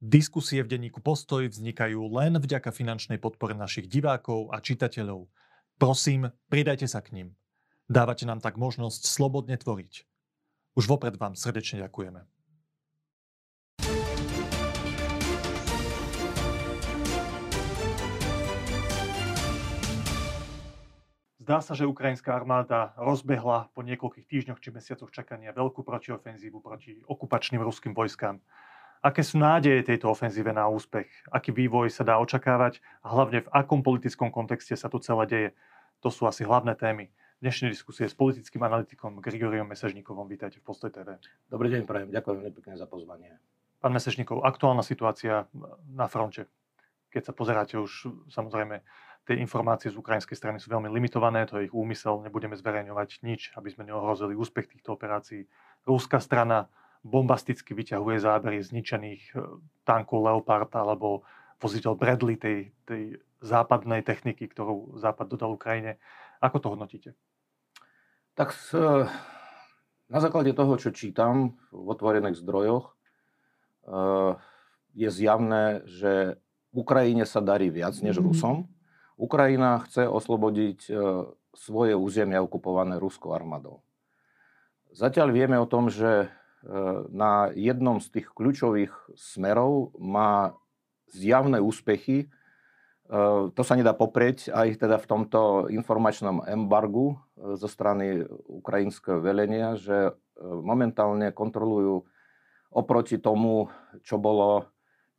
Diskusie v denníku Postoj vznikajú len vďaka finančnej podpore našich divákov a čitateľov. Prosím, pridajte sa k ním. Dávate nám tak možnosť slobodne tvoriť. Už vopred vám srdečne ďakujeme. Zdá sa, že ukrajinská armáda rozbehla po niekoľkých týždňoch či mesiacoch čakania veľkú protiofenzívu proti okupačným ruským vojskám. Aké sú nádeje tejto ofenzíve na úspech? Aký vývoj sa dá očakávať? A hlavne v akom politickom kontexte sa to celé deje? To sú asi hlavné témy dnešnej diskusie s politickým analytikom Grigoriom Mesežníkovom. Vítajte v Postoj TV. Dobrý deň, prajem. Ďakujem veľmi pekne za pozvanie. Pán Mesežníkov, aktuálna situácia na fronte. Keď sa pozeráte už, samozrejme, tie informácie z ukrajinskej strany sú veľmi limitované, to je ich úmysel, nebudeme zverejňovať nič, aby sme neohrozili úspech týchto operácií. Rúská strana bombasticky vyťahuje zábery zničených e, tankov Leopard alebo vozidel Bradley tej, tej západnej techniky, ktorú Západ dodal Ukrajine. Ako to hodnotíte? Tak e, na základe toho, čo čítam v otvorených zdrojoch, e, je zjavné, že Ukrajine sa darí viac než mhm. Rusom. Ukrajina chce oslobodiť svoje územia okupované ruskou armádou. Zatiaľ vieme o tom, že na jednom z tých kľúčových smerov má zjavné úspechy. E, to sa nedá poprieť aj teda v tomto informačnom embargu e, zo strany ukrajinského velenia, že momentálne kontrolujú oproti tomu, čo bolo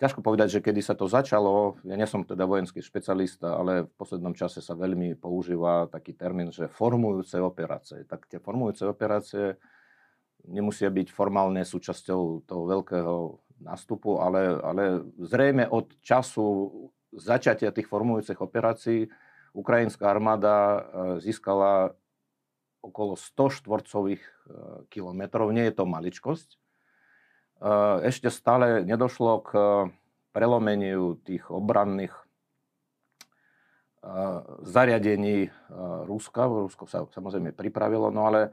Ťažko povedať, že kedy sa to začalo, ja nie som teda vojenský špecialista, ale v poslednom čase sa veľmi používa taký termín, že formujúce operácie. Tak tie formujúce operácie nemusia byť formálne súčasťou toho veľkého nástupu, ale, ale zrejme od času začatia tých formujúcich operácií ukrajinská armáda e, získala okolo 100 štvorcových e, kilometrov. Nie je to maličkosť. E, ešte stále nedošlo k prelomeniu tých obranných zariadení Ruska. Rusko sa samozrejme pripravilo, no ale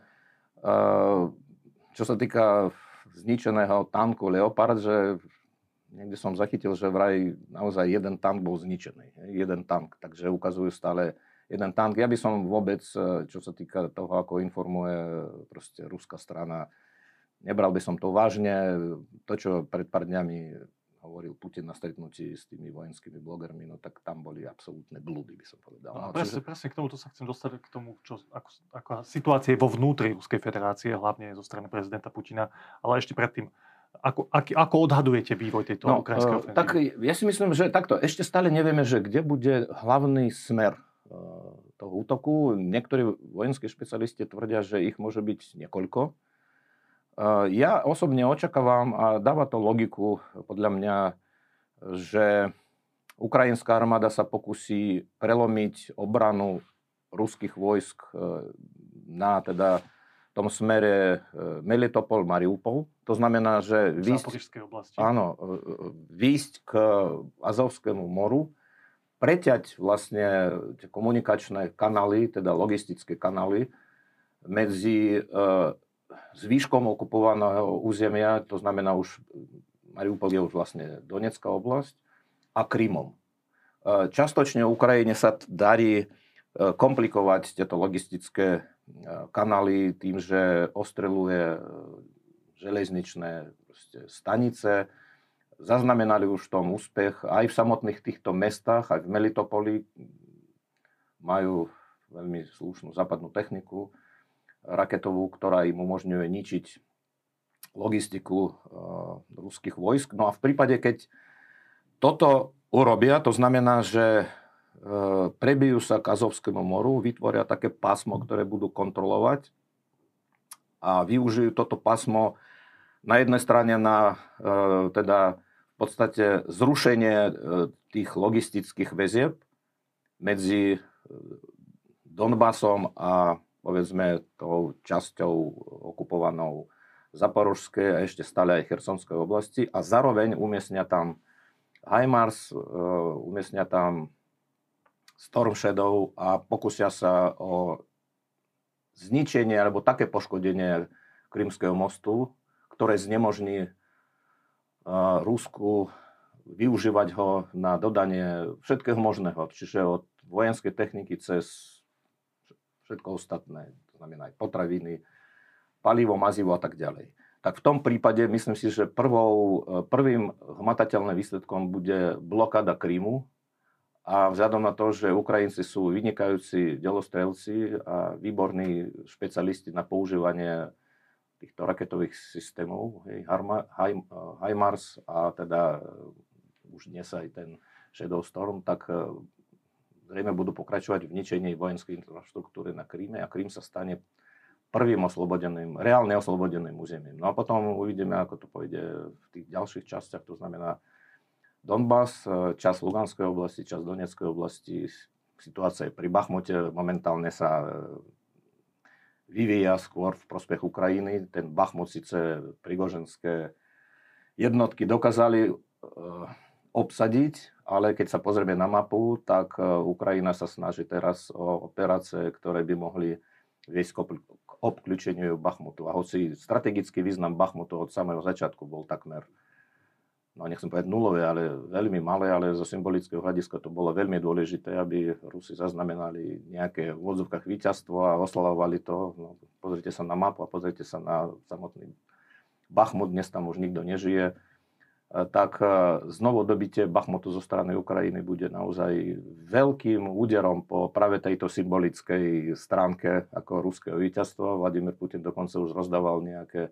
čo sa týka zničeného tanku Leopard, že niekde som zachytil, že vraj naozaj jeden tank bol zničený. Jeden tank, takže ukazujú stále jeden tank. Ja by som vôbec, e, čo sa týka toho, ako informuje proste ruská strana, nebral by som to vážne. To, čo pred pár dňami hovoril Putin na stretnutí s tými vojenskými blogermi, no tak tam boli absolútne blúdy, by som povedal. No, no presne, čiže... presne k tomuto sa chcem dostať, k tomu, čo, ako, ako situácia je vo vnútri Ruskej federácie, hlavne zo strany prezidenta Putina, ale ešte predtým, ako, ak, ako odhadujete vývoj tejto no, ukrajinskej uh, Tak ja si myslím, že takto, ešte stále nevieme, že kde bude hlavný smer uh, toho útoku. Niektorí vojenskí špecialisti tvrdia, že ich môže byť niekoľko. Ja osobne očakávam, a dáva to logiku podľa mňa, že ukrajinská armáda sa pokusí prelomiť obranu ruských vojsk e, na teda tom smere e, Melitopol, Mariupol. To znamená, že výsť, oblasti. Áno, výsť k Azovskému moru, preťať vlastne komunikačné kanály, teda logistické kanály medzi s výškom okupovaného územia, to znamená už Mariupol je už vlastne Donetská oblasť, a Krymom. E, častočne Ukrajine sa darí e, komplikovať tieto logistické e, kanály tým, že ostreluje železničné stanice. Zaznamenali už v tom úspech aj v samotných týchto mestách, aj v Melitopoli. Majú veľmi slušnú západnú techniku raketovú, ktorá im umožňuje ničiť logistiku uh, ruských vojsk. No a v prípade, keď toto urobia, to znamená, že uh, prebijú sa k Azovskému moru, vytvoria také pásmo, ktoré budú kontrolovať a využijú toto pásmo na jednej strane na uh, teda v podstate zrušenie tých logistických väzieb medzi Donbasom a povedzme tou časťou okupovanou Zaporožskej a ešte stále aj Chersonskej oblasti a zároveň umiestnia tam HIMARS, e, umiestnia tam Storm Shadow a pokusia sa o zničenie alebo také poškodenie Krymského mostu, ktoré znemožní e, Rusku využívať ho na dodanie všetkého možného, čiže od vojenskej techniky cez všetko ostatné, to znamená aj potraviny, palivo, mazivo a tak ďalej. Tak v tom prípade myslím si, že prvou, prvým hmatateľným výsledkom bude blokáda Krímu a vzhľadom na to, že Ukrajinci sú vynikajúci delostrelci a výborní špecialisti na používanie týchto raketových systémov, hej, HIMARS a teda už dnes aj ten Shadow Storm, tak zrejme budú pokračovať v ničení vojenskej infraštruktúry na Kríme a Krím sa stane prvým oslobodeným, reálne oslobodeným územím. No a potom uvidíme, ako to pôjde v tých ďalších častiach, to znamená Donbass, uh, čas Luganskej oblasti, čas Donetskej oblasti, situácia je pri Bachmute, momentálne sa vyvíja skôr v prospech Ukrajiny. Ten Bachmut síce prigoženské jednotky dokázali e, obsadiť, ale keď sa pozrieme na mapu, tak e, Ukrajina sa snaží teraz o operácie, ktoré by mohli viesť k obklúčeniu Bachmutu. A hoci strategický význam Bachmutu od samého začiatku bol takmer no nechcem povedať nulové, ale veľmi malé, ale zo symbolického hľadiska to bolo veľmi dôležité, aby Rusi zaznamenali nejaké v odzovkách víťazstvo a oslavovali to. No, pozrite sa na mapu a pozrite sa na samotný Bachmut, dnes tam už nikto nežije. Tak znovu dobitie Bachmutu zo strany Ukrajiny bude naozaj veľkým úderom po práve tejto symbolickej stránke ako ruského víťazstva. Vladimír Putin dokonca už rozdával nejaké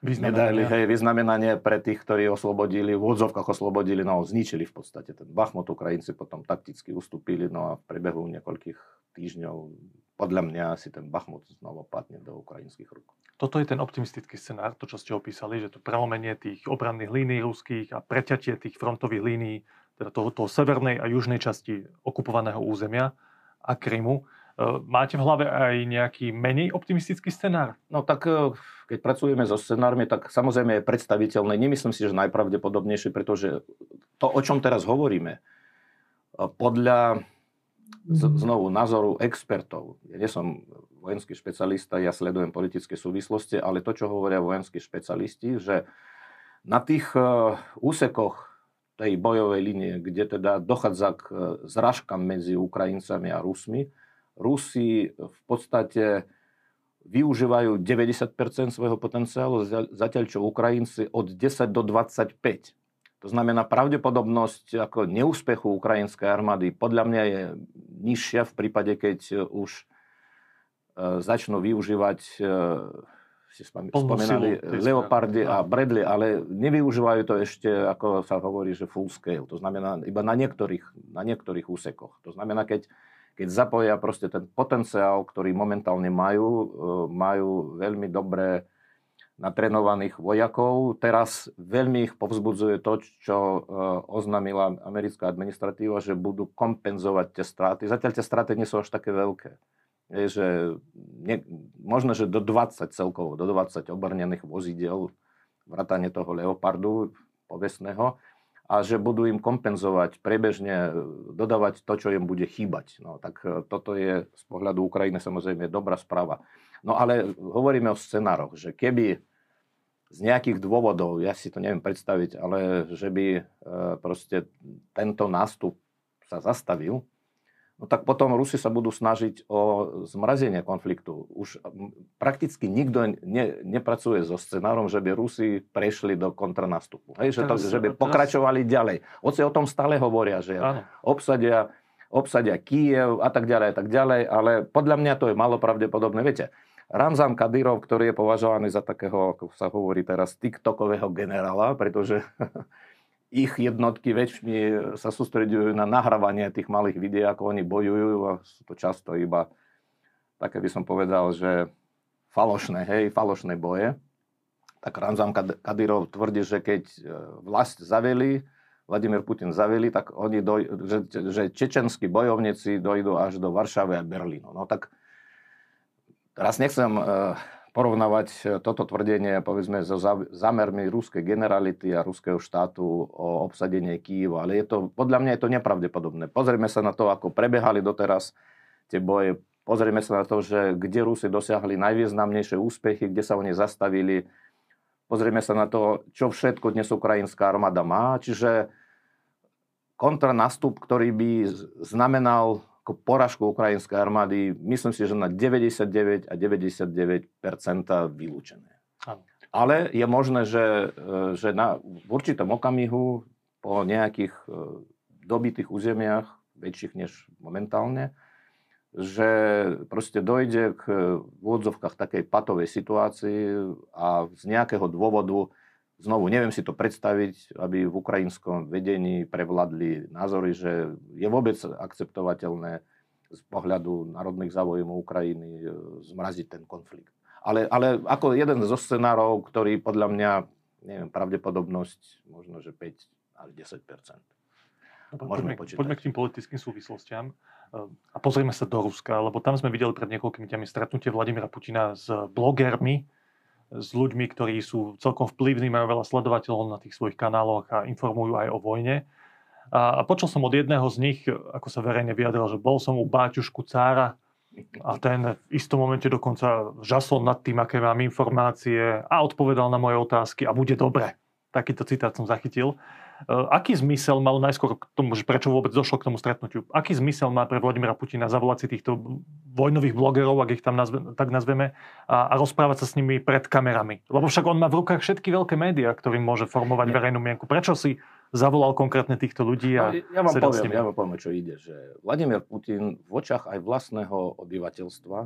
medaily, hej, vyznamenanie pre tých, ktorí oslobodili, v odzovkách oslobodili, no zničili v podstate ten Bachmut. Ukrajinci potom takticky ustúpili, no a v priebehu niekoľkých týždňov podľa mňa si ten Bachmut znovu padne do ukrajinských rúk. Toto je ten optimistický scenár, to, čo ste opísali, že to prelomenie tých obranných línií ruských a preťatie tých frontových línií, teda toho, toho severnej a južnej časti okupovaného územia a Krymu, E, máte v hlave aj nejaký menej optimistický scenár? No tak e, keď pracujeme so scenármi, tak samozrejme je predstaviteľné. Nemyslím si, že najpravdepodobnejšie, pretože to, o čom teraz hovoríme, e, podľa znovu názoru expertov, ja nie som vojenský špecialista, ja sledujem politické súvislosti, ale to, čo hovoria vojenskí špecialisti, že na tých úsekoch tej bojovej linie, kde teda dochádza k zražkám medzi Ukrajincami a Rusmi, Rusi v podstate využívajú 90% svojho potenciálu, zatiaľ čo Ukrajinci od 10 do 25. To znamená, pravdepodobnosť ako neúspechu ukrajinskej armády podľa mňa je nižšia v prípade, keď už e, začnú využívať e, si spomínali Leopardy a Bradley, ale nevyužívajú to ešte, ako sa hovorí, že full scale. To znamená iba na niektorých, na niektorých úsekoch. To znamená, keď keď zapoja proste ten potenciál, ktorý momentálne majú, e, majú veľmi dobré natrenovaných vojakov. Teraz veľmi ich povzbudzuje to, čo e, oznámila americká administratíva, že budú kompenzovať tie straty. Zatiaľ tie straty nie sú až také veľké. Je, že ne, možno, že do 20 celkovo, do 20 obrnených vozidel, vrátane toho Leopardu povestného, a že budú im kompenzovať, prebežne e, dodávať to, čo im bude chýbať. No, tak e, toto je z pohľadu Ukrajiny samozrejme dobrá správa. No ale hovoríme o scenároch, že keby z nejakých dôvodov, ja si to neviem predstaviť, ale že by e, proste tento nástup sa zastavil, no tak potom Rusi sa budú snažiť o zmrazenie konfliktu. Už prakticky nikto ne, nepracuje so scenárom, že by Rusi prešli do kontranástupu. Hej, že, to, že by pokračovali ďalej. Oci o tom stále hovoria, že obsadia, obsadia Kiev a tak ďalej a tak ďalej, ale podľa mňa to je malo pravdepodobné. Viete, Ramzan Kadyrov, ktorý je považovaný za takého, ako sa hovorí teraz, TikTokového generála, pretože ich jednotky väčšmi sa sústredujú na nahrávanie tých malých videí, ako oni bojujú a sú to často iba také by som povedal, že falošné, hej, falošné boje. Tak Ramzan Kadyrov tvrdí, že keď e, vlast zaveli, Vladimír Putin zaveli, tak oni doj, že, že čečenskí bojovníci dojdú až do Varšavy a Berlínu. No tak teraz nechcem uh, porovnávať e, toto tvrdenie povedzme so zámermi ruskej generality a ruského štátu o obsadenie Kýva, ale je to, podľa mňa je to nepravdepodobné. Pozrieme sa na to, ako prebiehali doteraz tie boje, pozrieme sa na to, že kde Rusi dosiahli najvýznamnejšie úspechy, kde sa oni zastavili. pozrieme sa na to, čo všetko dnes ukrajinská armáda má. Čiže kontranastup, ktorý by znamenal ako poražku ukrajinskej armády, myslím si, že na 99 a 99% vylúčené. Ale je možné, že, e, že na, v určitom okamihu po nejakých e, dobitých územiach, väčších než momentálne, že proste dojde k v úvodzovkách takej patovej situácii a z nejakého dôvodu Znovu, neviem si to predstaviť, aby v ukrajinskom vedení prevládli názory, že je vôbec akceptovateľné z pohľadu národných záujmov Ukrajiny e, zmraziť ten konflikt. Ale, ale ako jeden zo scenárov, ktorý podľa mňa, neviem, pravdepodobnosť možno, že 5 až 10 no, poďme, poďme k tým politickým súvislostiam. E, a pozrieme sa do Ruska, lebo tam sme videli pred niekoľkými dňami stretnutie Vladimira Putina s blogermi, s ľuďmi, ktorí sú celkom vplyvní, majú veľa sledovateľov na tých svojich kanáloch a informujú aj o vojne. A, a počul som od jedného z nich, ako sa verejne vyjadril, že bol som u Báťušku cára a ten v istom momente dokonca žasol nad tým, aké mám informácie a odpovedal na moje otázky a bude dobre. Takýto citát som zachytil. E, aký zmysel mal najskôr k tomu, že prečo vôbec došlo k tomu stretnutiu? Aký zmysel má pre Vladimira Putina zavolať si týchto vojnových blogerov, ak ich tam nazve, tak nazveme, a, a rozprávať sa s nimi pred kamerami? Lebo však on má v rukách všetky veľké médiá, ktorým môže formovať verejnú mienku. Prečo si zavolal konkrétne týchto ľudí a no, ja, vám poviem, ja vám poviem, čo ide. Že Vladimír Putin v očách aj vlastného obyvateľstva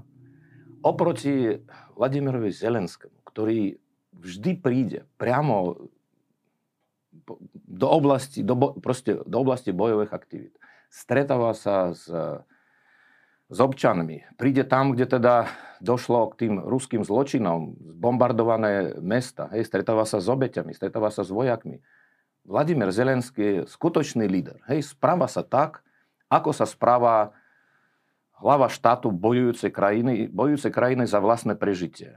oproti Vladimirovi Zelenskému, ktorý vždy príde priamo do oblasti, do, proste, do oblasti bojových aktivít. Stretáva sa s, s občanmi. Príde tam, kde teda došlo k tým ruským zločinom, bombardované mesta. Hej, stretáva sa s obeťami, stretáva sa s vojakmi. Vladimír Zelenský je skutočný líder. Hej, správa sa tak, ako sa správa hlava štátu bojujúcej krajiny, bojujúcej krajiny za vlastné prežitie.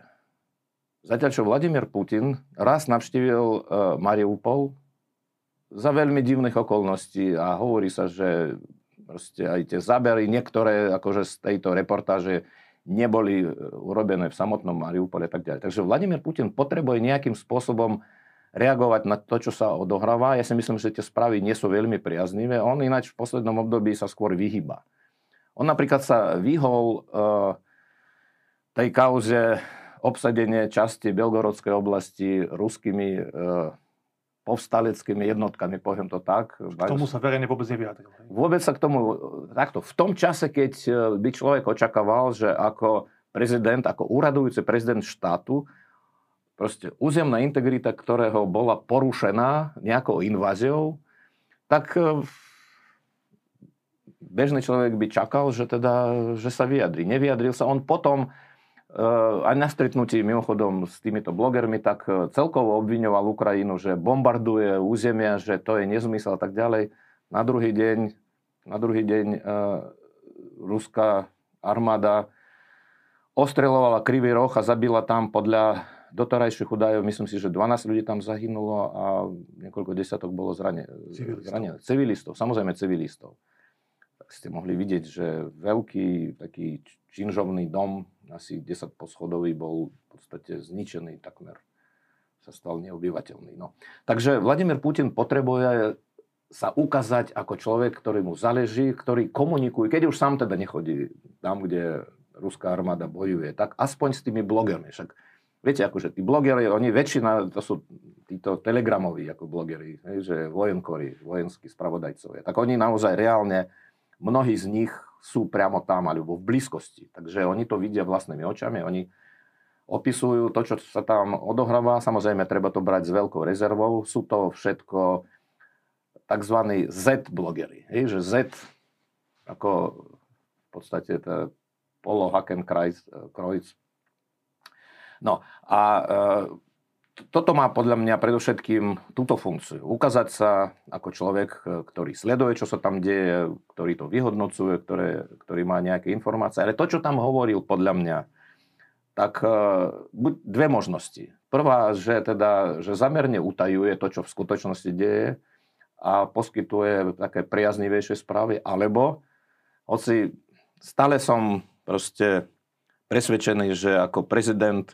Zatiaľ, čo Vladimír Putin raz navštívil uh, Mariupol, za veľmi divných okolností a hovorí sa, že proste aj tie zábery, niektoré akože z tejto reportáže neboli e, urobené v samotnom Mariupole a tak ďalej. Takže Vladimír Putin potrebuje nejakým spôsobom reagovať na to, čo sa odohráva. Ja si myslím, že tie správy nie sú veľmi priaznivé. On ináč v poslednom období sa skôr vyhyba. On napríklad sa vyhol uh, tej kauze obsadenie časti Belgorodskej oblasti ruskými uh, povstaleckými jednotkami, poviem to tak. K tomu sa verejne vôbec nevyjadril. Vôbec sa k tomu, takto, v tom čase, keď e, by človek očakával, že ako prezident, ako úradujúci prezident štátu, proste územná integrita, ktorého bola porušená nejakou inváziou, tak e, bežný človek by čakal, že, teda, že sa vyjadri. Nevyjadril sa. On potom aj na stretnutí mimochodom s týmito blogermi, tak e, celkovo obviňoval Ukrajinu, že bombarduje územia, že to je nezmysel a tak ďalej. Na druhý deň, na druhý deň uh, ruská armáda ostrelovala Krivý roh a zabila tam podľa doterajších údajov, myslím si, že 12 ľudí tam zahynulo a niekoľko desiatok bolo zranených. Civilistov. Civilistov, samozrejme civilistov. Ste mohli vidieť, že veľký taký činžovný dom asi 10 poschodový bol v podstate zničený takmer. Sa stal neobyvateľný. No. Takže Vladimír Putin potrebuje sa ukázať ako človek, ktorý mu záleží, ktorý komunikuje, keď už sám teda nechodí tam, kde ruská armáda bojuje, tak aspoň s tými blogermi. Však viete, akože tí blogeri, oni väčšina, to sú títo telegramoví ako blogeri, že vojenkori, vojenskí spravodajcovia, tak oni naozaj reálne, mnohí z nich sú priamo tam alebo v blízkosti. Takže oni to vidia vlastnými očami, oni opisujú to, čo sa tam odohráva. Samozrejme, treba to brať s veľkou rezervou. Sú to všetko tzv. Z-blogery. Že Z ako v podstate to Polo Hakenkreuz. No a toto má podľa mňa predovšetkým túto funkciu. Ukázať sa ako človek, ktorý sleduje, čo sa tam deje, ktorý to vyhodnocuje, ktoré, ktorý má nejaké informácie. Ale to, čo tam hovoril podľa mňa, tak e, buď dve možnosti. Prvá, že, teda, že zamerne utajuje to, čo v skutočnosti deje a poskytuje také priaznivejšie správy, alebo hoci stále som proste presvedčený, že ako prezident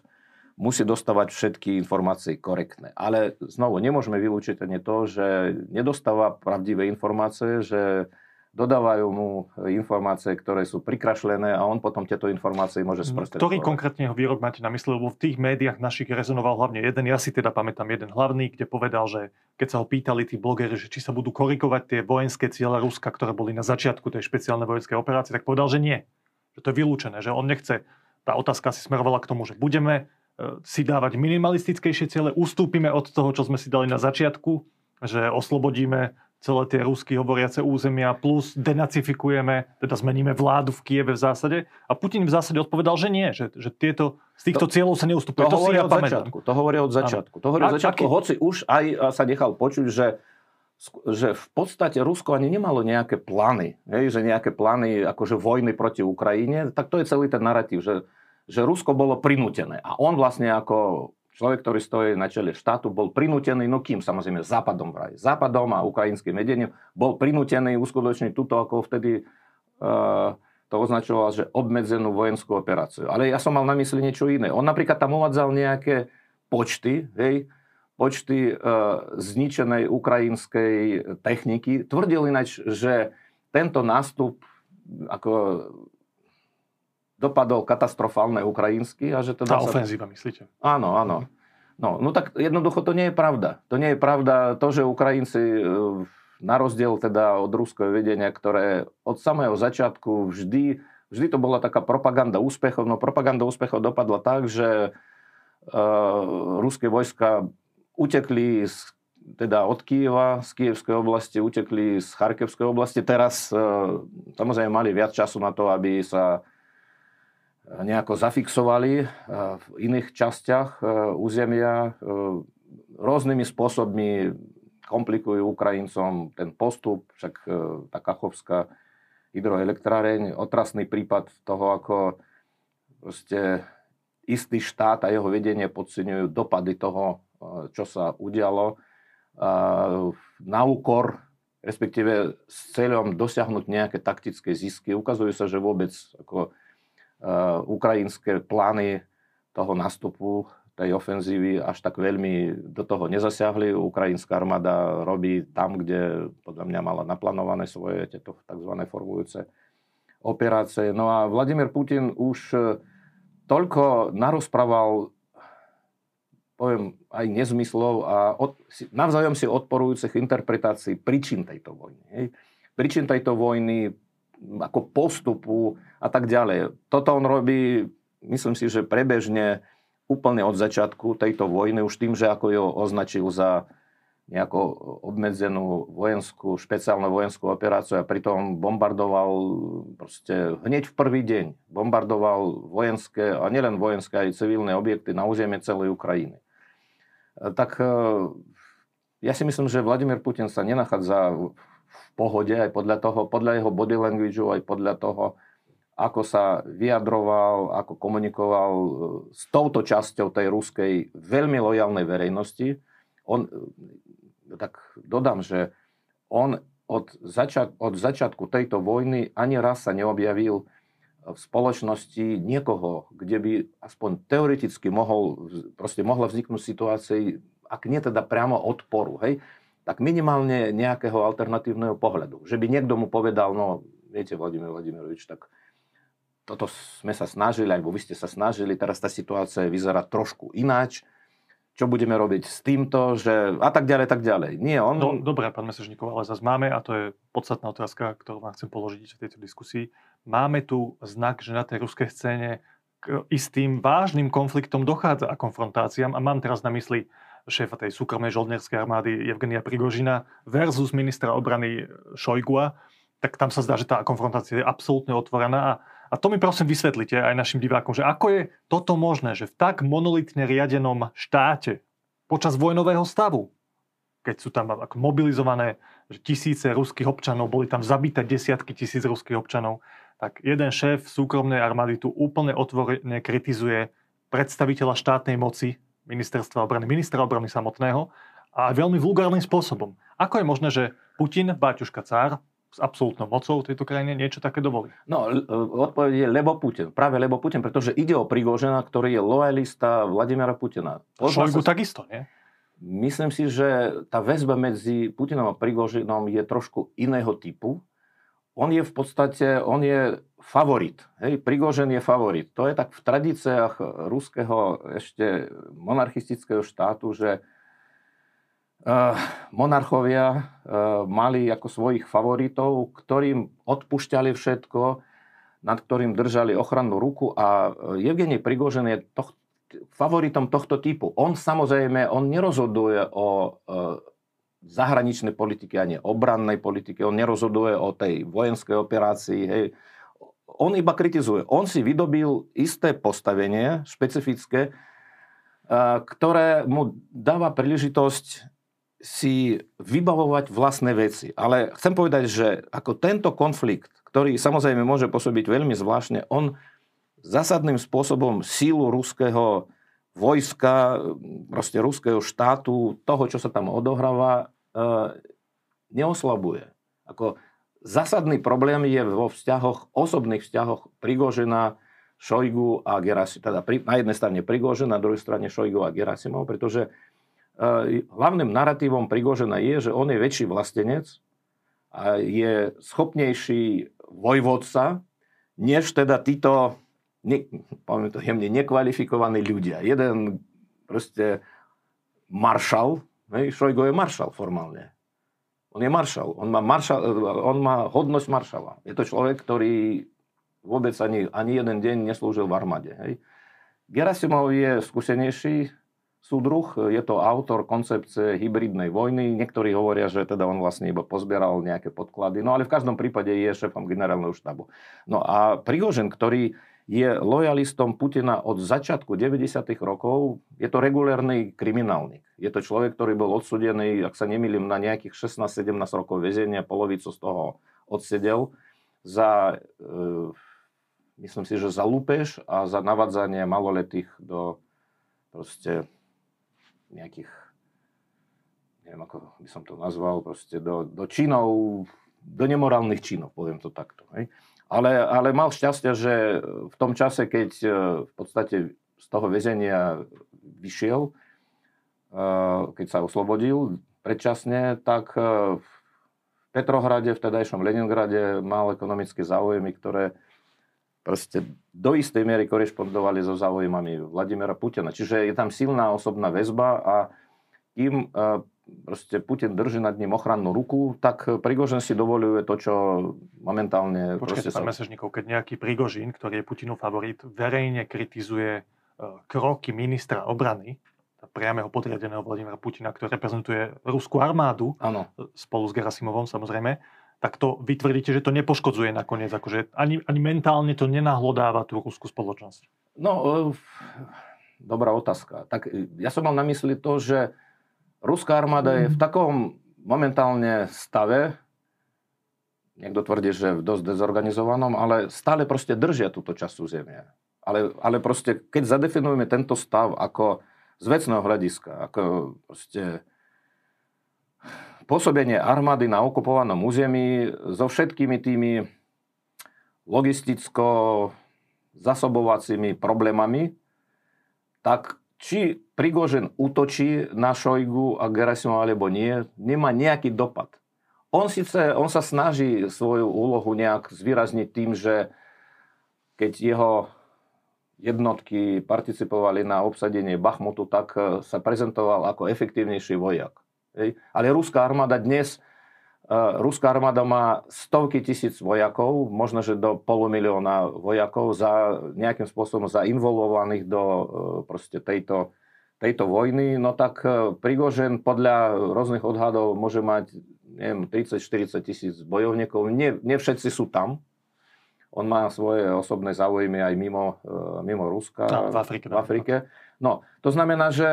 musí dostávať všetky informácie korektné. Ale znovu, nemôžeme vylúčiť ani to, že nedostáva pravdivé informácie, že dodávajú mu informácie, ktoré sú prikrašlené a on potom tieto informácie môže sprostredkovať. Ktorý konkrétne jeho výrok máte na mysli? Lebo v tých médiách našich rezonoval hlavne jeden, ja si teda pamätám jeden hlavný, kde povedal, že keď sa ho pýtali tí blogeri, že či sa budú korikovať tie vojenské ciele Ruska, ktoré boli na začiatku tej špeciálnej vojenskej operácie, tak povedal, že nie. Že to je vylúčené, že on nechce. Tá otázka si smerovala k tomu, že budeme si dávať minimalistickejšie ciele, ustúpime od toho, čo sme si dali na začiatku, že oslobodíme celé tie rusky hovoriace územia, plus denacifikujeme, teda zmeníme vládu v Kieve v zásade. A Putin v zásade odpovedal, že nie, že, že tieto, z týchto to, cieľov sa neustupuje. To, to hovorí ja od začiatku. To hovorí od začiatku. To hovorí od začiatku, hoci už aj sa nechal počuť, že že v podstate Rusko ani nemalo nejaké plány, hej, že nejaké plány akože vojny proti Ukrajine, tak to je celý ten narratív, že, že Rusko bolo prinútené. A on vlastne ako človek, ktorý stojí na čele štátu, bol prinútený, no kým samozrejme západom vraj, západom a ukrajinským vedením, bol prinútený uskutočniť túto, ako vtedy uh, to označoval, že obmedzenú vojenskú operáciu. Ale ja som mal na mysli niečo iné. On napríklad tam uvádzal nejaké počty, hej, počty uh, zničenej ukrajinskej techniky. Tvrdil ináč, že tento nástup ako dopadol katastrofálne ukrajinsky. A že teda Tá sa... ofenzíva, myslíte? Áno, áno. No, no tak jednoducho to nie je pravda. To nie je pravda to, že Ukrajinci e, na rozdiel teda od ruského vedenia, ktoré od samého začiatku vždy, vždy to bola taká propaganda úspechov, no propaganda úspechov dopadla tak, že uh, ruské vojska utekli z, teda od Kieva, z Kievskej oblasti, utekli z Charkevskej oblasti. Teraz uh, samozrejme mali viac času na to, aby sa nejako zafixovali eh, v iných častiach eh, územia. Eh, rôznymi spôsobmi komplikujú Ukrajincom ten postup, však tá Kachovská hydroelektráreň, otrasný prípad toho, ako proste istý štát a jeho vedenie podceňujú dopady toho, čo sa udialo na úkor, respektíve s cieľom dosiahnuť nejaké taktické zisky. Ukazuje sa, že vôbec ako ukrajinské plány toho nastupu tej ofenzívy až tak veľmi do toho nezasiahli. Ukrajinská armáda robí tam, kde podľa mňa mala naplánované svoje tieto tzv. formujúce operácie. No a Vladimír Putin už eh, toľko narozprával poviem, aj nezmyslov a od, navzájom si odporujúcich interpretácií príčin tejto vojny. Hej. Príčin tejto vojny, ako postupu a tak ďalej. Toto on robí, myslím si, že prebežne úplne od začiatku tejto vojny, už tým, že ako ju označil za nejakú obmedzenú vojenskú, špeciálnu vojenskú operáciu a pritom bombardoval proste hneď v prvý deň. Bombardoval vojenské, a nielen vojenské, aj civilné objekty na územie celej Ukrajiny. Tak e, ja si myslím, že Vladimír Putin sa nenachádza pohode aj podľa toho, podľa jeho body language, aj podľa toho, ako sa vyjadroval, ako komunikoval e, s touto časťou tej ruskej veľmi lojálnej verejnosti. On, e, tak dodám, že on od, začiat, od začiatku tejto vojny ani raz sa neobjavil v spoločnosti niekoho, kde by aspoň teoreticky mohol, proste mohla vzniknúť situácia, ak nie teda priamo odporu. Hej? Tak minimálne nejakého alternatívneho pohľadu. Že by niekto mu povedal, no viete, Vladimír Vladimirovič, tak toto sme sa snažili, alebo vy ste sa snažili, teraz tá situácia vyzerá trošku ináč, čo budeme robiť s týmto, že a tak ďalej, tak ďalej. Nie, on... No, dobré, pán Mesežníkov, ale zase máme, a to je podstatná otázka, ktorú vám chcem položiť v tejto diskusii, máme tu znak, že na tej ruskej scéne k istým vážnym konfliktom dochádza a konfrontáciám a mám teraz na mysli šéfa tej súkromnej žoldnerskej armády Evgenia Prigožina versus ministra obrany Šojgua, tak tam sa zdá, že tá konfrontácia je absolútne otvorená. A, a to mi prosím vysvetlite aj našim divákom, že ako je toto možné, že v tak monolitne riadenom štáte počas vojnového stavu, keď sú tam ako mobilizované že tisíce ruských občanov, boli tam zabité desiatky tisíc ruských občanov, tak jeden šéf súkromnej armády tu úplne otvorene kritizuje predstaviteľa štátnej moci ministerstva obrany, ministra obrany samotného a veľmi vulgárnym spôsobom. Ako je možné, že Putin, Baťuška cár, s absolútnou mocou v tejto krajine niečo také dovolí? No, odpoveď je lebo Putin. Práve lebo Putin, pretože ide o Prigožena, ktorý je lojalista Vladimira Putina. Šojgu sa... takisto, nie? Myslím si, že tá väzba medzi Putinom a Prigožinom je trošku iného typu. On je v podstate, on je favorit. Hej, Prigožen je favorit. To je tak v tradíciách ruského ešte monarchistického štátu, že uh, monarchovia uh, mali ako svojich favoritov, ktorým odpušťali všetko, nad ktorým držali ochrannú ruku a Evgenie Prigožen je tohto favoritom tohto typu. On samozrejme, on nerozhoduje o e, zahraničnej politike ani obrannej politike, on nerozhoduje o tej vojenskej operácii, hej. On iba kritizuje. On si vydobil isté postavenie, špecifické, ktoré mu dáva príležitosť si vybavovať vlastné veci. Ale chcem povedať, že ako tento konflikt, ktorý samozrejme môže pôsobiť veľmi zvláštne, on zásadným spôsobom sílu ruského vojska, proste ruského štátu, toho, čo sa tam odohráva, e, neoslabuje. Ako zásadný problém je vo vzťahoch, osobných vzťahoch Prigožena, Šojgu a Gerasimov. Teda pri, na jednej strane Prigožen, na druhej strane Šojgu a Gerasimov, pretože e, hlavným narratívom Prigožena je, že on je väčší vlastenec a je schopnejší vojvodca, než teda títo ne, poviem to jemne, nekvalifikovaní ľudia. Jeden proste maršal, hej, Šojgo je maršal formálne. On je maršal. On má, maršal, on má hodnosť maršala. Je to človek, ktorý vôbec ani, ani jeden deň neslúžil v armáde. Hej. Gerasimov je skúsenejší súdruh, je to autor koncepcie hybridnej vojny. Niektorí hovoria, že teda on vlastne iba pozbieral nejaké podklady, no ale v každom prípade je šéfom generálneho štábu. No a Prigožen, ktorý je lojalistom Putina od začiatku 90. rokov. Je to regulérny kriminálnik. Je to človek, ktorý bol odsudený, ak sa nemýlim, na nejakých 16-17 rokov väzenia, polovicu z toho odsedel za, e, myslím si, že za lúpež a za navadzanie maloletých do proste nejakých, neviem ako by som to nazval, proste do, do činov, do nemorálnych činov, poviem to takto. Hej. Ale, ale mal šťastie, že v tom čase, keď e, v podstate z toho väzenia vyšiel, e, keď sa oslobodil predčasne, tak e, v Petrohrade, v tedajšom Leningrade mal ekonomické záujmy, ktoré proste do istej miery korešpondovali so záujmami Vladimira Putina. Čiže je tam silná osobná väzba a kým proste Putin drží nad ním ochrannú ruku, tak Prigožin si dovoluje to, čo momentálne... Počkajte, pán sa... Mesežníkov, keď nejaký Prigožin, ktorý je Putinov favorit, verejne kritizuje e, kroky ministra obrany, priameho podriadeného Vladimira Putina, ktorý reprezentuje ruskú armádu, ano. spolu s Gerasimovom samozrejme, tak to vy tvrdíte, že to nepoškodzuje nakoniec, akože ani, ani mentálne to nenahlodáva tú ruskú spoločnosť. No, e, dobrá otázka. Tak e, ja som mal na mysli to, že Ruská armáda je v takom momentálne stave, niekto tvrdí, že v dosť dezorganizovanom, ale stále proste držia túto časť územia. Ale, ale proste, keď zadefinujeme tento stav ako z vecného hľadiska, ako proste pôsobenie armády na okupovanom území so všetkými tými logisticko zasobovacími problémami, tak či Prigožen útočí na Šojgu a Gerasimov alebo nie, nemá nejaký dopad. On, síce, on sa snaží svoju úlohu nejak zvýrazniť tým, že keď jeho jednotky participovali na obsadenie Bachmutu, tak sa prezentoval ako efektívnejší vojak. Ale ruská armáda dnes, ruská armáda má stovky tisíc vojakov, možno, že do polumilióna vojakov za nejakým spôsobom zainvolvovaných do e, proste tejto, tejto vojny, no tak e, Prigožen podľa rôznych odhadov môže mať neviem, 30-40 tisíc bojovníkov. Nie, nie všetci sú tam. On má svoje osobné záujmy aj mimo, mimo Ruska. No, v Afrike. V Afrike. No, to znamená, že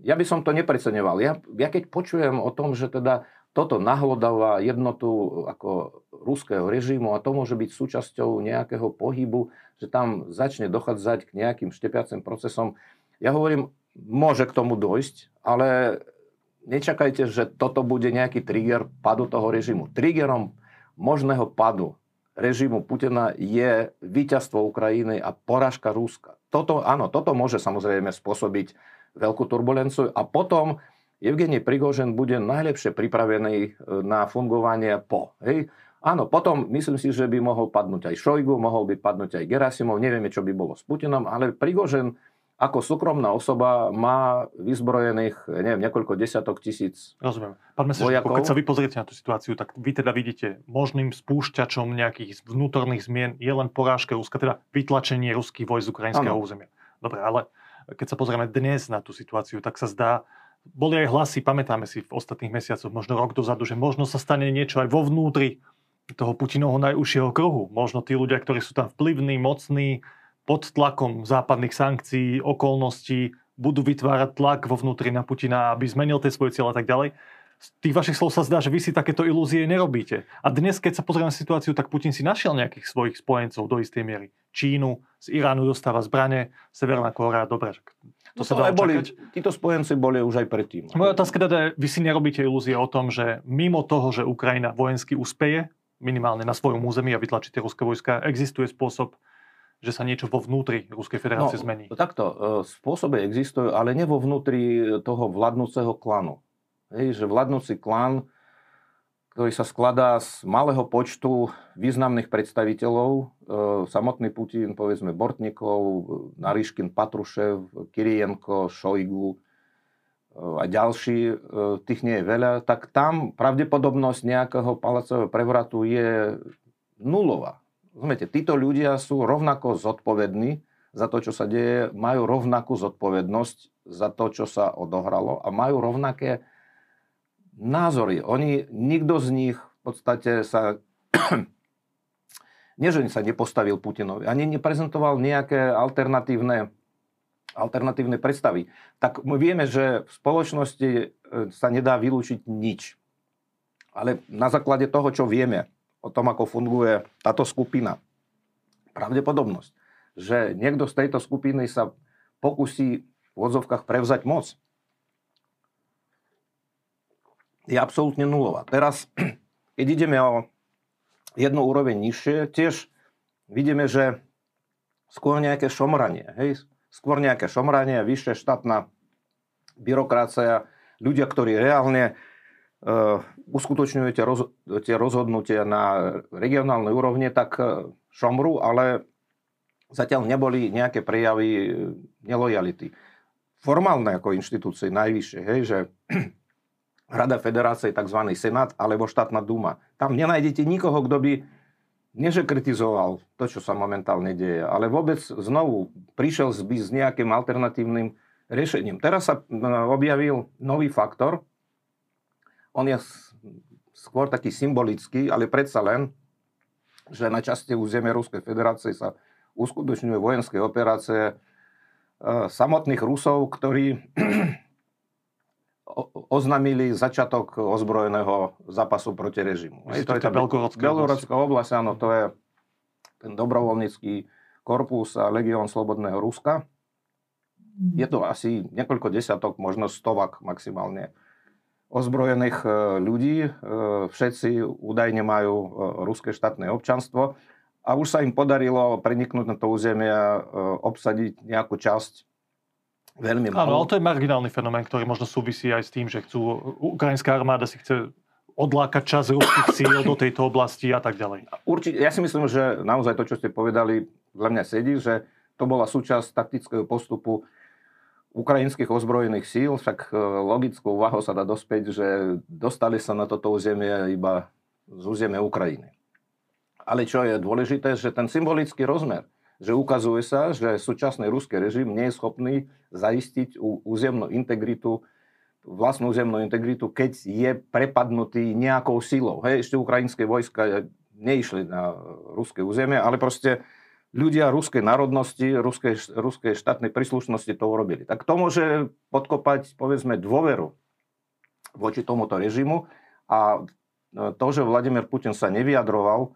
ja by som to nepreceňoval. Ja, ja keď počujem o tom, že teda toto nahlodáva jednotu ako ruského režimu a to môže byť súčasťou nejakého pohybu, že tam začne dochádzať k nejakým štepiacim procesom. Ja hovorím, môže k tomu dojsť, ale nečakajte, že toto bude nejaký trigger padu toho režimu. Triggerom možného padu režimu Putina je víťazstvo Ukrajiny a porážka Rúska. Toto, áno, toto môže samozrejme spôsobiť veľkú turbulenciu a potom Evgenie Prigožen bude najlepšie pripravený e, na fungovanie po. Hej? Áno, potom myslím si, že by mohol padnúť aj Šojgu, mohol by padnúť aj Gerasimov, nevieme, čo by bolo s Putinom, ale Prigožen ako súkromná osoba má vyzbrojených, neviem, niekoľko desiatok tisíc Rozumiem. Pán Mesečko, keď sa vy pozriete na tú situáciu, tak vy teda vidíte možným spúšťačom nejakých vnútorných zmien je len porážka Ruska, teda vytlačenie ruských vojsk z ukrajinského ano. územia. Dobre, ale keď sa pozrieme dnes na tú situáciu, tak sa zdá, boli aj hlasy, pamätáme si v ostatných mesiacoch, možno rok dozadu, že možno sa stane niečo aj vo vnútri toho Putinovho najúžšieho kruhu. Možno tí ľudia, ktorí sú tam vplyvní, mocní, pod tlakom západných sankcií, okolností, budú vytvárať tlak vo vnútri na Putina, aby zmenil tie svoje cieľe a tak ďalej. Z tých vašich slov sa zdá, že vy si takéto ilúzie nerobíte. A dnes, keď sa pozrieme na situáciu, tak Putin si našiel nejakých svojich spojencov do istej miery. Čínu, z Iránu dostáva zbrane, Severná Kórea, dobre, to, sa dá boli, títo spojenci boli už aj predtým. Moja otázka teda je, vy si nerobíte ilúzie o tom, že mimo toho, že Ukrajina vojensky uspeje, minimálne na svojom území a vytlačí tie ruské vojska, existuje spôsob, že sa niečo vo vnútri Ruskej federácie no, zmení? Takto, e, spôsoby existujú, ale nie vo vnútri toho vládnúceho klanu. Hej, že vládnúci klan, ktorý sa skladá z malého počtu významných predstaviteľov, e, samotný Putin, povedzme Bortnikov, Nariškin, Patrušev, Kirienko, Šojgu, a ďalší, e, tých nie je veľa, tak tam pravdepodobnosť nejakého palacového prevratu je nulová. Rozumiete, títo ľudia sú rovnako zodpovední za to, čo sa deje, majú rovnakú zodpovednosť za to, čo sa odohralo a majú rovnaké názory. Oni, nikto z nich v podstate sa nie, že sa nepostavil Putinovi, ani neprezentoval nejaké alternatívne alternatívne predstavy, tak my vieme, že v spoločnosti e, sa nedá vylúčiť nič. Ale na základe toho, čo vieme o tom, ako funguje táto skupina, pravdepodobnosť, že niekto z tejto skupiny sa pokusí v odzovkách prevzať moc, je absolútne nulová. Teraz, keď ideme o jednu úroveň nižšie, tiež vidíme, že skôr nejaké šomranie. Hej? skôr nejaké šomranie, vyššia štátna byrokracia, ľudia, ktorí reálne uh, uskutočňujú tie, roz, tie rozhodnutia na regionálnej úrovni, tak uh, šomru, ale zatiaľ neboli nejaké prejavy uh, nelojality. Formálne ako inštitúcie najvyššie, hej, že Rada federácie, tzv. Senát alebo štátna duma. Tam nenájdete nikoho, kto by nie že kritizoval to, čo sa momentálne deje, ale vôbec znovu prišiel by s nejakým alternatívnym riešením. Teraz sa objavil nový faktor. On je skôr taký symbolický, ale predsa len, že na časti územia Ruskej federácie sa uskutočňujú vojenské operácie e, samotných Rusov, ktorí oznámili začiatok ozbrojeného zápasu proti režimu. Hej, to je tá Belgorodská oblasť, áno, to je ten dobrovoľnícky korpus a legión Slobodného Ruska. Je to asi niekoľko desiatok, možno stovak maximálne ozbrojených e, ľudí. E, všetci údajne majú e, ruské štátne občanstvo a už sa im podarilo preniknúť na to územie, obsadiť nejakú časť veľmi málo. Áno, ale to je marginálny fenomén, ktorý možno súvisí aj s tým, že chcú, ukrajinská armáda si chce odlákať čas ruských síl do tejto oblasti a tak ďalej. Určite, ja si myslím, že naozaj to, čo ste povedali, dla mňa sedí, že to bola súčasť taktického postupu ukrajinských ozbrojených síl, však e, logickou váhou sa dá dospäť, že dostali sa na toto územie iba z územia Ukrajiny. Ale čo je dôležité, že ten symbolický rozmer, že ukazuje sa, že súčasný ruský režim nie je schopný zaistiť územnú integritu, vlastnú územnú integritu, keď je prepadnutý nejakou silou. Hej, ešte ukrajinské vojska neišli na ruské územie, ale proste ľudia ruskej národnosti, ruskej, ruskej štátnej príslušnosti to urobili. Tak to môže podkopať, povedzme, dôveru voči tomuto režimu a to, že Vladimír Putin sa nevyjadroval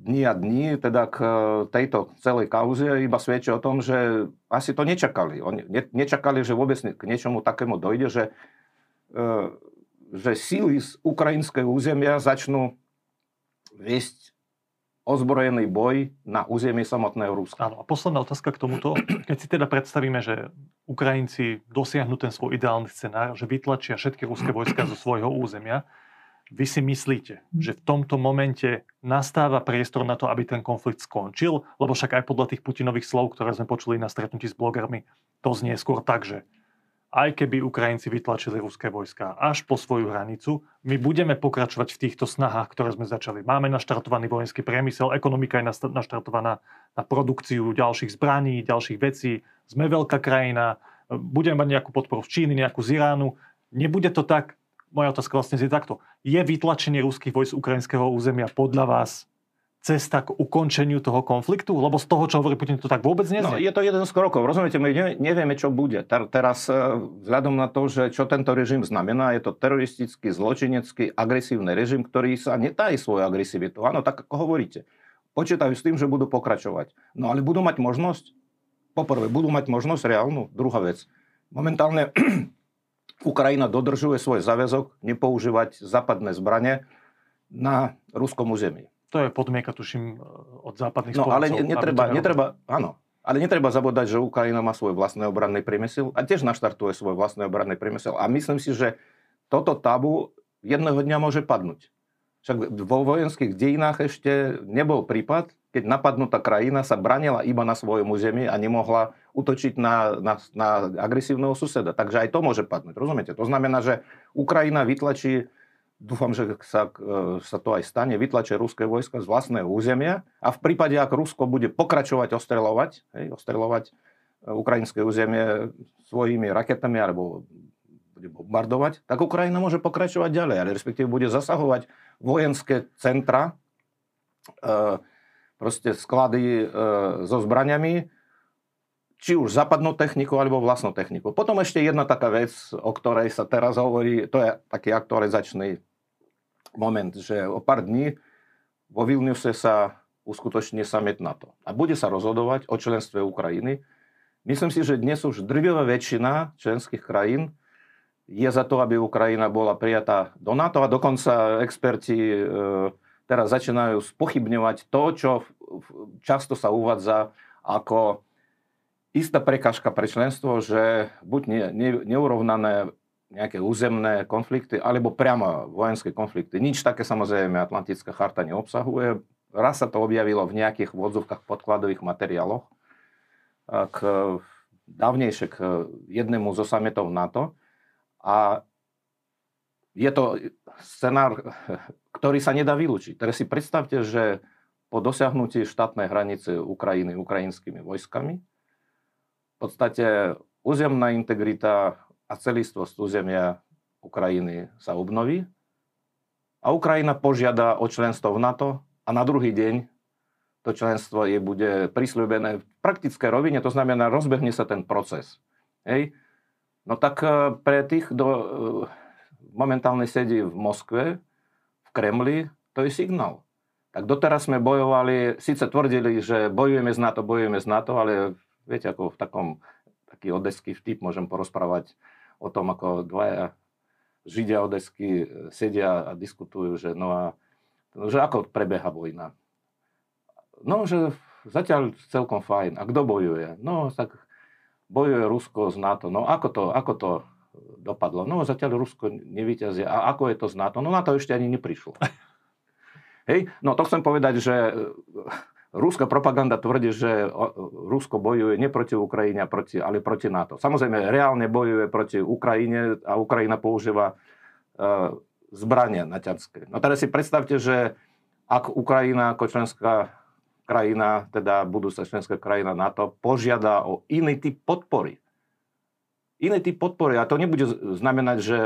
dní a dní teda k e, tejto celej kauze iba svedčia o tom, že asi to nečakali. Oni nečakali, že vôbec k niečomu takému dojde, že že síly z ukrajinského územia začnú viesť ozbrojený boj na území samotného Ruska. Áno, a posledná otázka k tomuto. Keď si teda predstavíme, že Ukrajinci dosiahnu ten svoj ideálny scenár, že vytlačia všetky ruské vojska zo svojho územia, vy si myslíte, že v tomto momente nastáva priestor na to, aby ten konflikt skončil? Lebo však aj podľa tých Putinových slov, ktoré sme počuli na stretnutí s blogermi, to znie skôr tak, že aj keby Ukrajinci vytlačili ruské vojska až po svoju hranicu, my budeme pokračovať v týchto snahách, ktoré sme začali. Máme naštartovaný vojenský priemysel, ekonomika je naštartovaná na produkciu ďalších zbraní, ďalších vecí. Sme veľká krajina, budeme mať nejakú podporu z Číny, nejakú z Iránu. Nebude to tak, moja otázka vlastne je takto. Je vytlačenie ruských vojsk z ukrajinského územia podľa vás cesta k ukončeniu toho konfliktu? Lebo z toho, čo hovorí Putin, to tak vôbec nie no, je. to jeden z krokov. Rozumiete, my nevieme, čo bude. Teraz e, vzhľadom na to, že čo tento režim znamená, je to teroristický, zločinecký, agresívny režim, ktorý sa netají svoju agresivitu. Áno, tak ako hovoríte. Počítajú s tým, že budú pokračovať. No ale budú mať možnosť? Poprvé, budú mať možnosť reálnu? Druhá vec. Momentálne Ukrajina dodržuje svoj záväzok nepoužívať západné zbranie na ruskom území. To je podmienka, tuším, od západných no, ale netreba, netreba, áno, ale netreba zabúdať, že Ukrajina má svoj vlastný obranný priemysel a tiež naštartuje svoj vlastný obranný priemysel. A myslím si, že toto tabu jedného dňa môže padnúť. Však vo vojenských dejinách ešte nebol prípad, keď napadnutá krajina sa branila iba na svojom území a nemohla utočiť na, na, na agresívneho suseda. Takže aj to môže padnúť. Rozumiete? To znamená, že Ukrajina vytlačí dúfam, že sa, e, sa to aj stane, vytlačia ruské vojska z vlastného územia a v prípade, ak Rusko bude pokračovať ostreľovať, hej, ostreľovať e, ukrajinské územie svojimi raketami alebo bude bombardovať, tak Ukrajina môže pokračovať ďalej, ale respektíve bude zasahovať vojenské centra, e, proste sklady so zbraniami, či už západnú techniku alebo vlastnú techniku. Potom ešte jedna taká vec, o ktorej sa teraz hovorí, to je taký aktualizačný moment, že o pár dní vo Vilniuse sa uskutoční summit NATO. A bude sa rozhodovať o členstve Ukrajiny. Myslím si, že dnes už drvivá väčšina členských krajín je za to, aby Ukrajina bola prijatá do NATO a dokonca experti e, teraz začínajú spochybňovať to, čo často sa uvádza ako istá prekažka pre členstvo, že buď ne, ne, neurovnané nejaké územné konflikty alebo priamo vojenské konflikty. Nič také samozrejme Atlantická charta neobsahuje. Raz sa to objavilo v nejakých vodzovkách podkladových materiáloch k, dávnejšie k jednému zo sametov NATO. A je to scenár, ktorý sa nedá vylúčiť. Teraz si predstavte, že po dosiahnutí štátnej hranice Ukrajiny ukrajinskými vojskami v podstate územná integrita a celistvosť územia Ukrajiny sa obnoví a Ukrajina požiada o členstvo v NATO a na druhý deň to členstvo je bude prisľúbené v praktické rovine, to znamená, rozbehne sa ten proces. Hej? No tak e, pre tých, kto e, momentálne sedí v Moskve, v Kremli, to je signál. Tak doteraz sme bojovali, síce tvrdili, že bojujeme z NATO, bojujeme z NATO, ale viete, ako v takom, taký odeský vtip môžem porozprávať o tom, ako dvaja Židia Odesky e, sedia a diskutujú, že no a že ako prebieha vojna. No, že zatiaľ celkom fajn. A kto bojuje? No, tak bojuje Rusko z NATO. No, ako to, ako to dopadlo? No, zatiaľ Rusko nevyťazia. A ako je to z NATO? No, na to ešte ani neprišlo. Hej, no to chcem povedať, že Ruská propaganda tvrdí, že Rusko bojuje nie proti Ukrajine, ale proti NATO. Samozrejme, reálne bojuje proti Ukrajine a Ukrajina používa uh, zbrania naťanské. No teraz si predstavte, že ak Ukrajina ako členská krajina, teda budúca členská krajina NATO, požiada o iný typ podpory. Iný typ podpory. A to nebude znamenať, že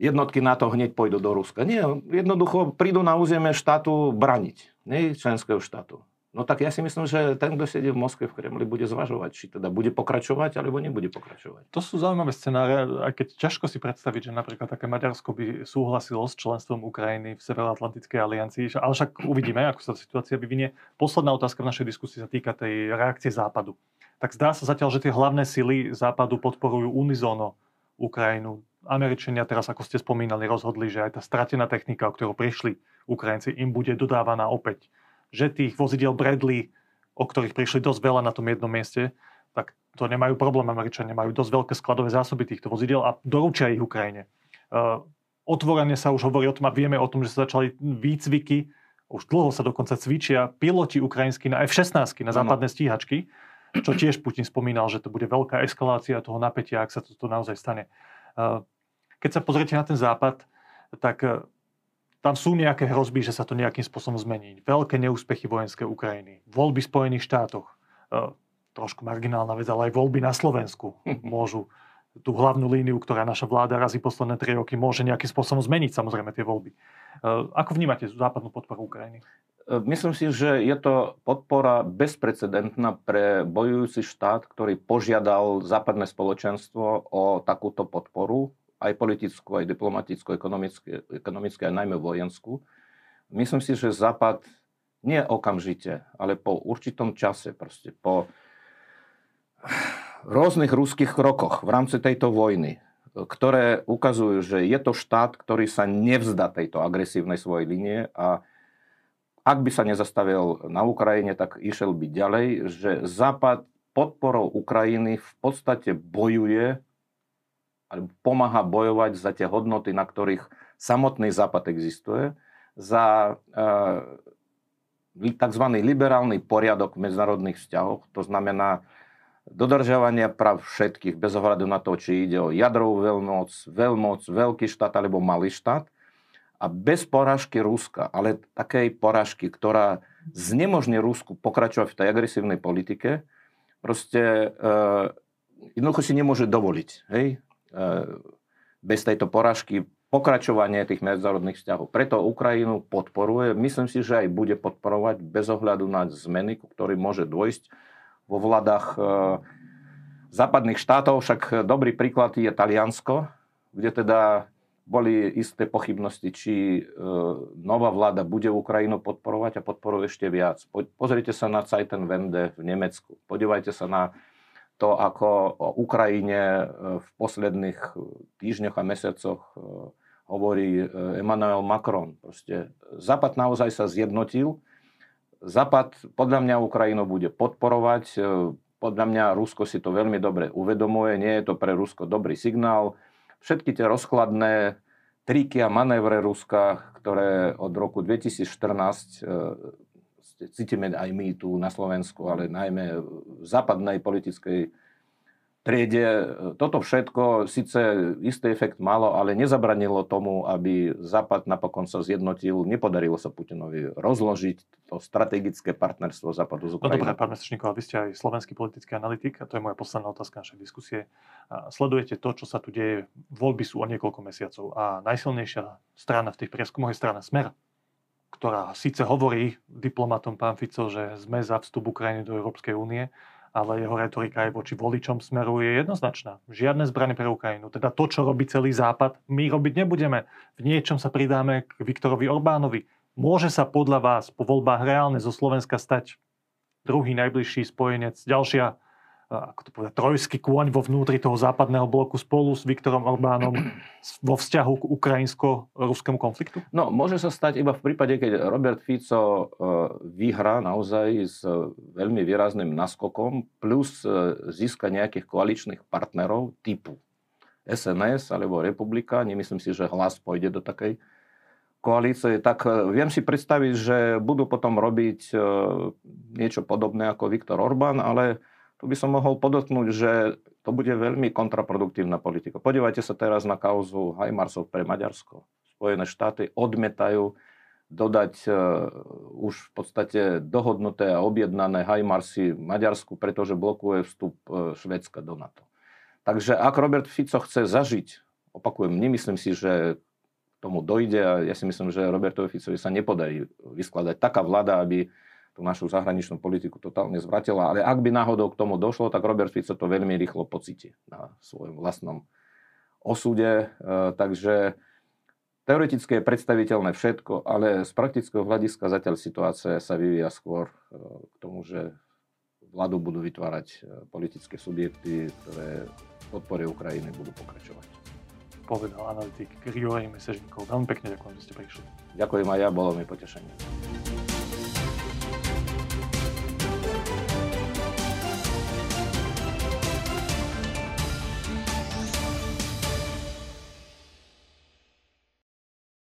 jednotky NATO hneď pôjdu do Ruska. Nie, jednoducho prídu na územie štátu braniť nie členského štátu. No tak ja si myslím, že ten, kto sedí v Moskve, v Kremli, bude zvažovať, či teda bude pokračovať, alebo nebude pokračovať. To sú zaujímavé scenáre, aj keď ťažko si predstaviť, že napríklad také Maďarsko by súhlasilo s členstvom Ukrajiny v Severoatlantickej aliancii, ale však uvidíme, ako sa situácia vyvinie. Posledná otázka v našej diskusii sa týka tej reakcie Západu. Tak zdá sa zatiaľ, že tie hlavné sily Západu podporujú unizóno Ukrajinu. Američania teraz, ako ste spomínali, rozhodli, že aj tá stratená technika, o ktorú prišli Ukrajinci, im bude dodávaná opäť. Že tých vozidel Bradley, o ktorých prišli dosť veľa na tom jednom mieste, tak to nemajú problém. Američania majú dosť veľké skladové zásoby týchto vozidel a doručia ich Ukrajine. Uh, otvorene sa už hovorí o tom a vieme o tom, že sa začali výcviky, už dlho sa dokonca cvičia piloti ukrajinskí na F-16, na západné stíhačky, čo tiež Putin spomínal, že to bude veľká eskalácia toho napätia, ak sa toto naozaj stane. Uh, keď sa pozriete na ten západ, tak e, tam sú nejaké hrozby, že sa to nejakým spôsobom zmení. Veľké neúspechy vojenské Ukrajiny, voľby v Spojených štátoch, e, trošku marginálna vec, ale aj voľby na Slovensku môžu tú hlavnú líniu, ktorá naša vláda razí posledné tri roky, môže nejakým spôsobom zmeniť samozrejme tie voľby. E, ako vnímate západnú podporu Ukrajiny? Myslím si, že je to podpora bezprecedentná pre bojujúci štát, ktorý požiadal západné spoločenstvo o takúto podporu aj politickú, aj diplomatickú, ekonomickú, aj najmä vojenskú. Myslím si, že Západ nie okamžite, ale po určitom čase, proste po rôznych ruských krokoch v rámci tejto vojny, ktoré ukazujú, že je to štát, ktorý sa nevzdá tejto agresívnej svojej linie a ak by sa nezastavil na Ukrajine, tak išiel by ďalej, že Západ podporou Ukrajiny v podstate bojuje alebo pomáha bojovať za tie hodnoty, na ktorých samotný Západ existuje, za e, tzv. liberálny poriadok v medzinárodných vzťahoch, to znamená dodržiavanie práv všetkých bez ohľadu na to, či ide o jadrovú veľmoc, veľmoc, veľký štát alebo malý štát. A bez porážky Ruska, ale takej porážky, ktorá znemožní Rusku pokračovať v tej agresívnej politike, proste e, jednoducho si nemôže dovoliť. Hej? E, bez tejto poražky pokračovanie tých medzinárodných vzťahov. Preto Ukrajinu podporuje, myslím si, že aj bude podporovať bez ohľadu na zmeny, ku ktorým môže dôjsť vo vládach e, západných štátov. Však dobrý príklad je Taliansko, kde teda boli isté pochybnosti, či e, nová vláda bude Ukrajinu podporovať a podporuje ešte viac. Pozrite sa na Zeitenwende v Nemecku. Podívajte sa na to, ako o Ukrajine e, v posledných e, týždňoch a mesiacoch e, hovorí Emmanuel Macron. Proste Západ naozaj sa zjednotil. Západ podľa mňa Ukrajinu bude podporovať. Podľa mňa Rusko si to veľmi dobre uvedomuje. Nie je to pre Rusko dobrý signál. Všetky tie rozkladné triky a manévre Ruska, ktoré od roku 2014 cítime aj my tu na Slovensku, ale najmä v západnej politickej triede. Toto všetko síce istý efekt malo, ale nezabranilo tomu, aby Západ napokon sa zjednotil. Nepodarilo sa Putinovi rozložiť to strategické partnerstvo Západu z Ukrajinou. No dobré, pán Mesečníkov, vy ste aj slovenský politický analytik a to je moja posledná otázka našej diskusie. Sledujete to, čo sa tu deje. Voľby sú o niekoľko mesiacov a najsilnejšia strana v tých prieskumoch je strana Smer ktorá síce hovorí diplomatom pán Fico, že sme za vstup Ukrajiny do Európskej únie, ale jeho retorika aj voči voličom smeru je jednoznačná. Žiadne zbranie pre Ukrajinu. Teda to, čo robí celý Západ, my robiť nebudeme. V niečom sa pridáme k Viktorovi Orbánovi. Môže sa podľa vás po voľbách reálne zo Slovenska stať druhý najbližší spojenec, ďalšia ako to povedať, trojský kôň vo vnútri toho západného bloku spolu s Viktorom Orbánom vo vzťahu k ukrajinsko-ruskému konfliktu? No, môže sa stať iba v prípade, keď Robert Fico e, vyhrá naozaj s veľmi výrazným naskokom, plus e, získa nejakých koaličných partnerov typu SNS alebo Republika, nemyslím si, že hlas pôjde do takej koalície, tak e, viem si predstaviť, že budú potom robiť niečo podobné ako Viktor Orbán, ale tu by som mohol podotknúť, že to bude veľmi kontraproduktívna politika. Podívajte sa teraz na kauzu Hajmarsov pre Maďarsko. Spojené štáty odmetajú dodať uh, už v podstate dohodnuté a objednané Hajmarsy Maďarsku, pretože blokuje vstup uh, Švedska do NATO. Takže ak Robert Fico chce zažiť, opakujem, nemyslím si, že tomu dojde a ja si myslím, že Robertovi Ficovi sa nepodarí vyskladať taká vláda, aby tú našu zahraničnú politiku totálne zvratila. Ale ak by náhodou k tomu došlo, tak Robert Fico to veľmi rýchlo pocíti na svojom vlastnom osude. E, takže teoreticky je predstaviteľné všetko, ale z praktického hľadiska zatiaľ situácia sa vyvíja skôr e, k tomu, že vládu budú vytvárať e, politické subjekty, ktoré v podpore Ukrajiny budú pokračovať. Povedal analytik Grigorij Mesežníkov. Veľmi pekne ďakujem, že ste prišli. Ďakujem aj ja, bolo mi potešenie.